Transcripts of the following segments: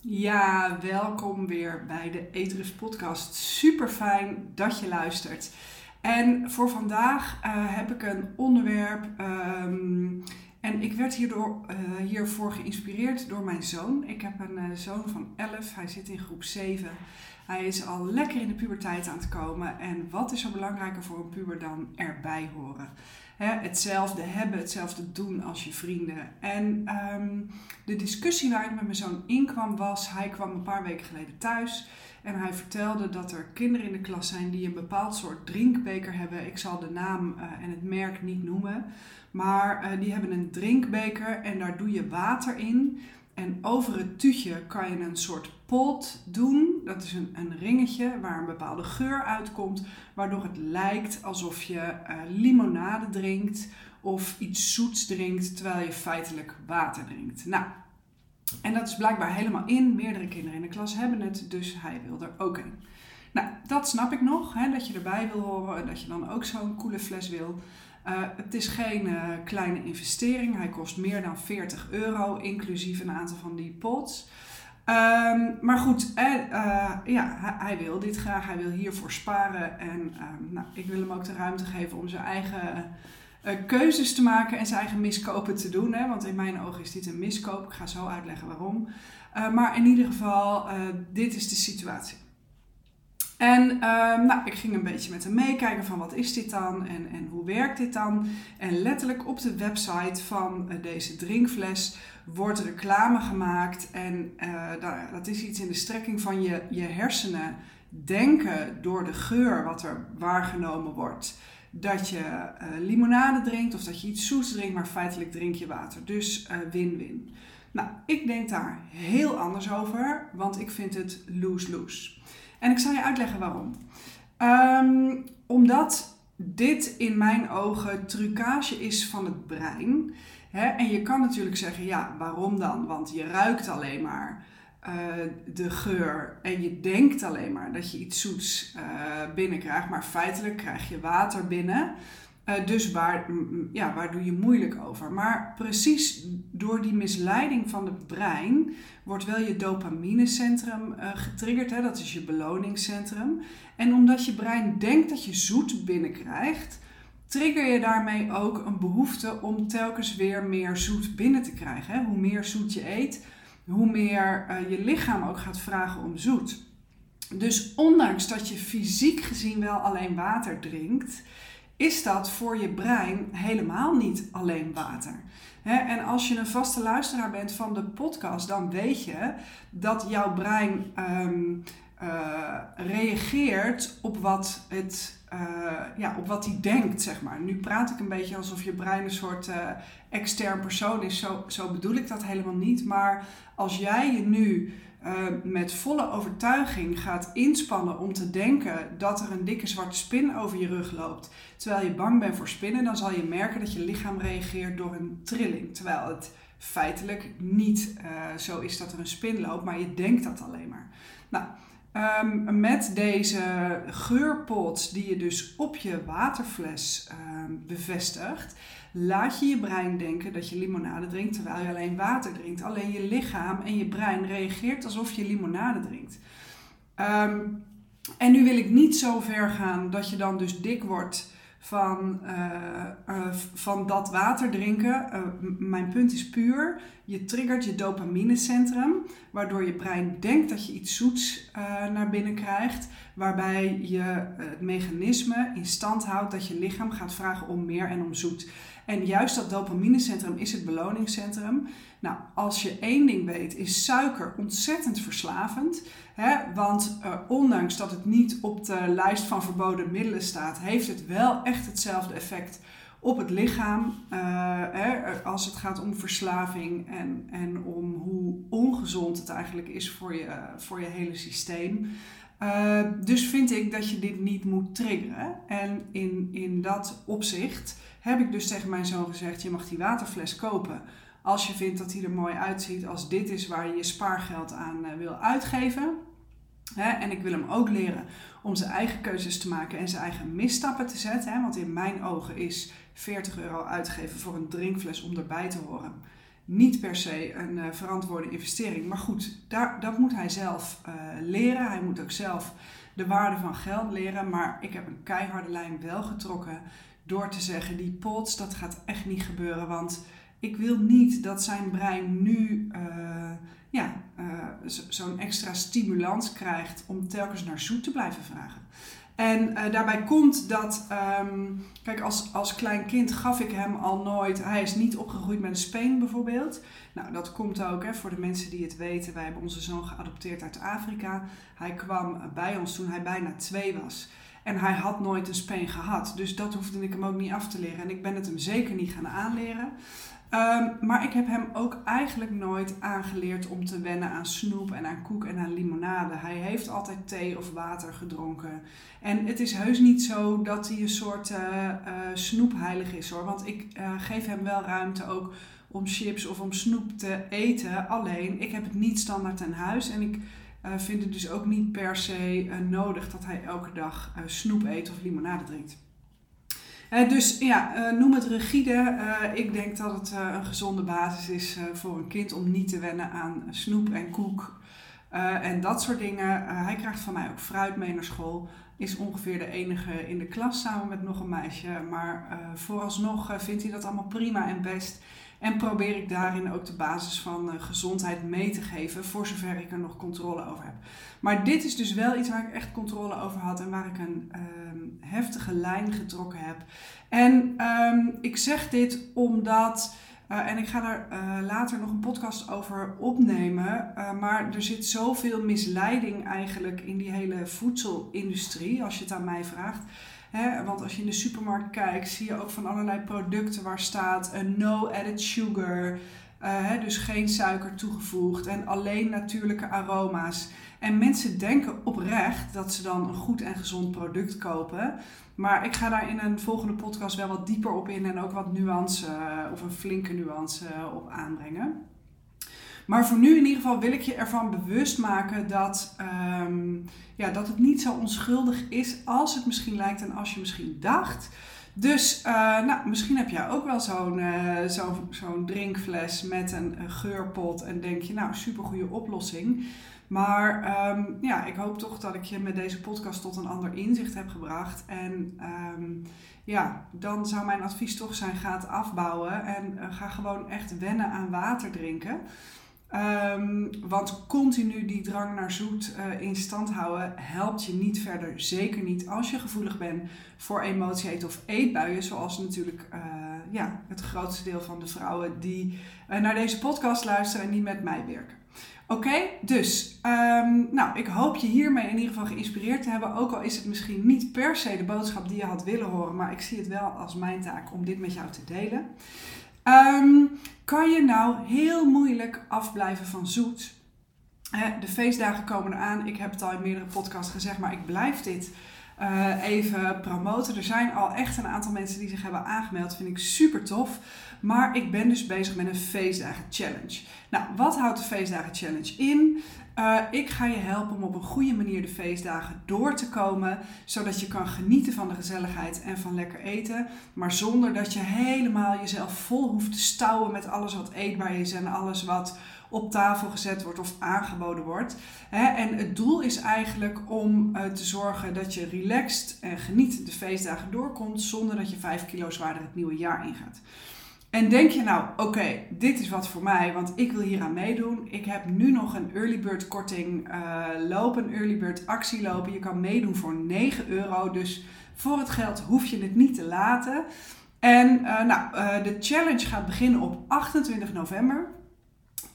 Ja, welkom weer bij de Eterus Podcast. Super fijn dat je luistert. En voor vandaag uh, heb ik een onderwerp. Um, en ik werd hierdoor, uh, hiervoor geïnspireerd door mijn zoon. Ik heb een uh, zoon van 11, hij zit in groep 7. Hij is al lekker in de puberteit aan het komen. En wat is er belangrijker voor een puber dan erbij horen? hetzelfde hebben, hetzelfde doen als je vrienden. En um, de discussie waar ik met mijn zoon in kwam was, hij kwam een paar weken geleden thuis en hij vertelde dat er kinderen in de klas zijn die een bepaald soort drinkbeker hebben. Ik zal de naam uh, en het merk niet noemen, maar uh, die hebben een drinkbeker en daar doe je water in. En over het tuutje kan je een soort pot doen. Dat is een, een ringetje waar een bepaalde geur uitkomt, waardoor het lijkt alsof je uh, limonade drinkt of iets zoets drinkt, terwijl je feitelijk water drinkt. Nou, en dat is blijkbaar helemaal in. Meerdere kinderen in de klas hebben het, dus hij wil er ook een. Nou, dat snap ik nog, hè, dat je erbij wil horen en dat je dan ook zo'n coole fles wil. Uh, het is geen uh, kleine investering. Hij kost meer dan 40 euro, inclusief een aantal van die pots. Um, maar goed, uh, ja, hij, wil dit graag. Hij wil hiervoor sparen. En um, nou, ik wil hem ook de ruimte geven om zijn eigen keuzes te maken en zijn eigen miskopen te doen. Hè? Want in mijn ogen is dit een miskoop. Ik ga zo uitleggen waarom. maar in ieder geval, dit is de situatie. En uh, nou, ik ging een beetje met hem meekijken van wat is dit dan en, en hoe werkt dit dan. En letterlijk op de website van deze drinkfles wordt reclame gemaakt. En uh, dat is iets in de strekking van je, je hersenen denken door de geur wat er waargenomen wordt. Dat je eh, limonade drinkt of dat je iets zoets drinkt, maar feitelijk drink je water. Dus win-win. Nou, ik denk daar heel anders over, want ik vind het lose-lose. En ik zal je uitleggen waarom. Um, omdat dit in mijn ogen trucage is van het brein. en je kan natuurlijk zeggen, ja, waarom dan? Want je ruikt alleen maar uh, de geur en je denkt alleen maar dat je iets zoets uh, binnenkrijgt, maar feitelijk krijg je water binnen. Uh, dus waar, ja, waar doe je moeilijk over? Maar precies door die misleiding van het brein wordt wel je dopaminecentrum getriggerd. Hè? Dat is je beloningscentrum. En omdat je brein denkt dat je zoet binnenkrijgt, trigger je daarmee ook een behoefte om telkens weer meer zoet binnen te krijgen. Hè? Hoe meer zoet je eet, hoe meer uh, je lichaam ook gaat vragen om zoet. Dus ondanks dat je fysiek gezien wel alleen water drinkt, is dat voor je brein helemaal niet alleen water. en als je een vaste luisteraar bent van de podcast, dan weet je dat jouw brein um, uh, reageert op wat het, uh, ja, op wat hij denkt, zeg maar. Nu praat ik een beetje alsof je brein een soort uh, extern persoon is. Zo, zo bedoel ik dat helemaal niet. Maar als jij je nu met volle overtuiging gaat inspannen om te denken dat er een dikke zwarte spin over je rug loopt, terwijl je bang bent voor spinnen, dan zal je merken dat je lichaam reageert door een trilling. Terwijl het feitelijk niet zo is dat er een spin loopt, maar je denkt dat alleen maar. Nou, um, met deze geurpots die je dus op je waterfles um, bevestigt, laat je je brein denken dat je limonade drinkt terwijl je alleen water drinkt. Alleen je lichaam en je brein reageert alsof je limonade drinkt. Um, en nu wil ik niet zo ver gaan dat je dan dus dik wordt van, uh, uh, van dat water drinken. Uh, mijn punt is puur, je triggert je dopaminecentrum, waardoor je brein denkt dat je iets zoets naar binnen krijgt, waarbij je het mechanisme in stand houdt dat je lichaam gaat vragen om meer en om zoet. En juist dat dopaminecentrum is het beloningscentrum. Nou, als je één ding weet, is suiker ontzettend verslavend. Hè? Want uh, ondanks dat het niet op de lijst van verboden middelen staat, heeft het wel echt hetzelfde effect op het lichaam. Uh, hè? Als het gaat om verslaving en, en om hoe ongezond het eigenlijk is voor je, voor je hele systeem. Uh, dus vind ik dat je dit niet moet triggeren. En in, in dat opzicht heb ik dus tegen mijn zoon gezegd: je mag die waterfles kopen. Als je vindt dat hij er mooi uitziet, als dit is waar je je spaargeld aan uh, wil uitgeven. Hè, en ik wil hem ook leren om zijn eigen keuzes te maken en zijn eigen misstappen te zetten. Hè, want in mijn ogen is 40 euro uitgeven voor een drinkfles om erbij te horen niet per se een verantwoorde investering. Maar goed, daar, dat moet hij zelf leren. Hij moet ook zelf de waarde van geld leren. Maar ik heb een keiharde lijn wel getrokken door te zeggen: die pots, dat gaat echt niet gebeuren. Want ik wil niet dat zijn brein nu uh, ja, zo'n extra stimulans krijgt om telkens naar zoet te blijven vragen. En uh, daarbij komt dat, um, kijk, als, als klein kind gaf ik hem al nooit, hij is niet opgegroeid met een speen bijvoorbeeld. Nou, dat komt ook hè, voor de mensen die het weten. Wij hebben onze zoon geadopteerd uit Afrika. Hij kwam bij ons toen hij bijna twee was. En hij had nooit een speen gehad. Dus dat hoefde ik hem ook niet af te leren. En ik ben het hem zeker niet gaan aanleren. Um, maar ik heb hem ook eigenlijk nooit aangeleerd om te wennen aan snoep en aan koek en aan limonade. Hij heeft altijd thee of water gedronken. En het is heus niet zo dat hij een soort uh, snoepheilig is hoor. Want ik uh, geef hem wel ruimte ook om chips of om snoep te eten. Alleen, ik heb het niet standaard in huis. En ik vind het dus ook niet per se nodig dat hij elke dag snoep eet of limonade drinkt. Dus ja, noem het rigide. Ik denk dat het een gezonde basis is voor een kind om niet te wennen aan snoep en koek en dat soort dingen. hij krijgt van mij ook fruit mee naar school. Is ongeveer de enige in de klas samen met nog een meisje. Maar vooralsnog vindt hij dat allemaal prima en best. En probeer ik daarin ook de basis van gezondheid mee te geven, voor zover ik er nog controle over heb. Maar dit is dus wel iets waar ik echt controle over had en waar ik een um, heftige lijn getrokken heb. En um, ik zeg dit omdat. Uh, en ik ga daar uh, later nog een podcast over opnemen. Maar er zit zoveel misleiding eigenlijk in die hele voedselindustrie, als je het aan mij vraagt. Hè, want als je in de supermarkt kijkt, zie je ook van allerlei producten waar staat no added sugar. Hè, dus geen suiker toegevoegd en alleen natuurlijke aroma's. En mensen denken oprecht dat ze dan een goed en gezond product kopen. Maar ik ga daar in een volgende podcast wel wat dieper op in en ook wat nuance, eh, of een flinke nuance eh, op aanbrengen. Maar voor nu in ieder geval wil ik je ervan bewust maken dat, um, ja, dat het niet zo onschuldig is als het misschien lijkt en als je misschien dacht. Dus uh, nou, misschien heb jij ook wel zo'n uh, zo, zo'n drinkfles met een, geurpot en denk je, nou, super goede oplossing. Maar um, ja, ik hoop toch dat ik je met deze podcast tot een ander inzicht heb gebracht. En um, ja, dan zou mijn advies toch zijn: ga het afbouwen en uh, ga gewoon echt wennen aan water drinken. Um, want continu die drang naar zoet uh, in stand houden helpt je niet verder. Zeker niet als je gevoelig bent voor emotie of eetbuien. Zoals natuurlijk uh, ja, het grootste deel van de vrouwen die uh, naar deze podcast luisteren en die met mij werken. Oké, dus um, nou, ik hoop je hiermee in ieder geval geïnspireerd te hebben. Ook al is het misschien niet per se de boodschap die je had willen horen, maar ik zie het wel als mijn taak om dit met jou te delen. Um, kan je nou heel moeilijk afblijven van zoet? De feestdagen komen eraan. Ik heb het al in meerdere podcasts gezegd, maar ik blijf dit uh, even promoten. Er zijn al echt een aantal mensen die zich hebben aangemeld. Vind ik super tof. Maar ik ben dus bezig met een feestdagen challenge. Nou, wat houdt de feestdagen challenge in? Uh, ik ga je helpen om op een goede manier de feestdagen door te komen, zodat je kan genieten van de gezelligheid en van lekker eten, maar zonder dat je helemaal jezelf vol hoeft te stouwen met alles wat eetbaar is en alles wat op tafel gezet wordt of aangeboden wordt. En het doel is eigenlijk om uh, te zorgen dat je relaxed en geniet de feestdagen doorkomt, zonder dat je 5 kilo zwaarder het nieuwe jaar ingaat. En denk je nou, oké, dit is wat voor mij, want ik wil hier aan meedoen. Ik heb nu nog een early bird korting uh, lopen, een early bird actie lopen. Je kan meedoen voor 9 euro, dus voor het geld hoef je het niet te laten. En uh, nou, de challenge gaat beginnen op 28 november.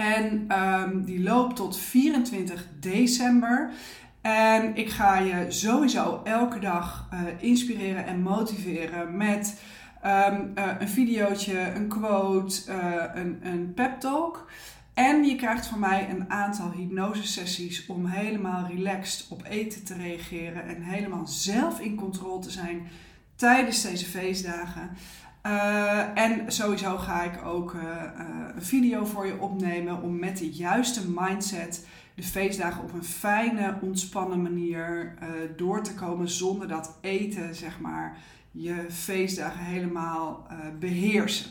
En um, die loopt tot 24 december. En ik ga je sowieso elke dag inspireren en motiveren met Um, uh, een videootje, een quote, uh, een, een pep talk. En je krijgt van mij een aantal hypnosesessies om helemaal relaxed op eten te reageren en helemaal zelf in controle te zijn tijdens deze feestdagen. Uh, en sowieso ga ik ook een video voor je opnemen om met de juiste mindset de feestdagen op een fijne, ontspannen manier door te komen zonder dat eten, zeg maar, je feestdagen helemaal beheersen.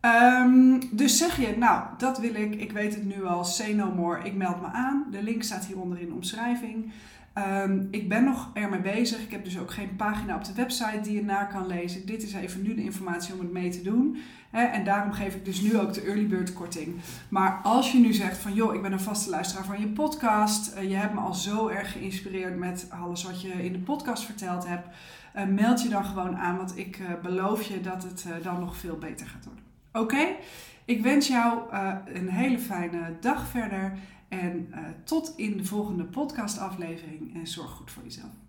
Ehm, dus zeg je, nou, dat wil ik, ik weet het nu al, say no more, ik meld me aan. De link staat hieronder in de omschrijving. Ehm, ik ben nog ermee bezig. Ik heb dus ook geen pagina op de website die je na kan lezen. Dit is even nu de informatie om het mee te doen. En daarom geef ik dus nu ook de early bird korting. Maar als je nu zegt van joh, ik ben een vaste luisteraar van je podcast. Uh, je hebt me al zo erg geïnspireerd met alles wat je in de podcast verteld hebt. Uh, meld je dan gewoon aan, want ik uh, beloof je dat het dan nog veel beter gaat worden. Oké? Ik wens jou een hele fijne dag verder. En uh, tot in de volgende podcastaflevering. En zorg goed voor jezelf.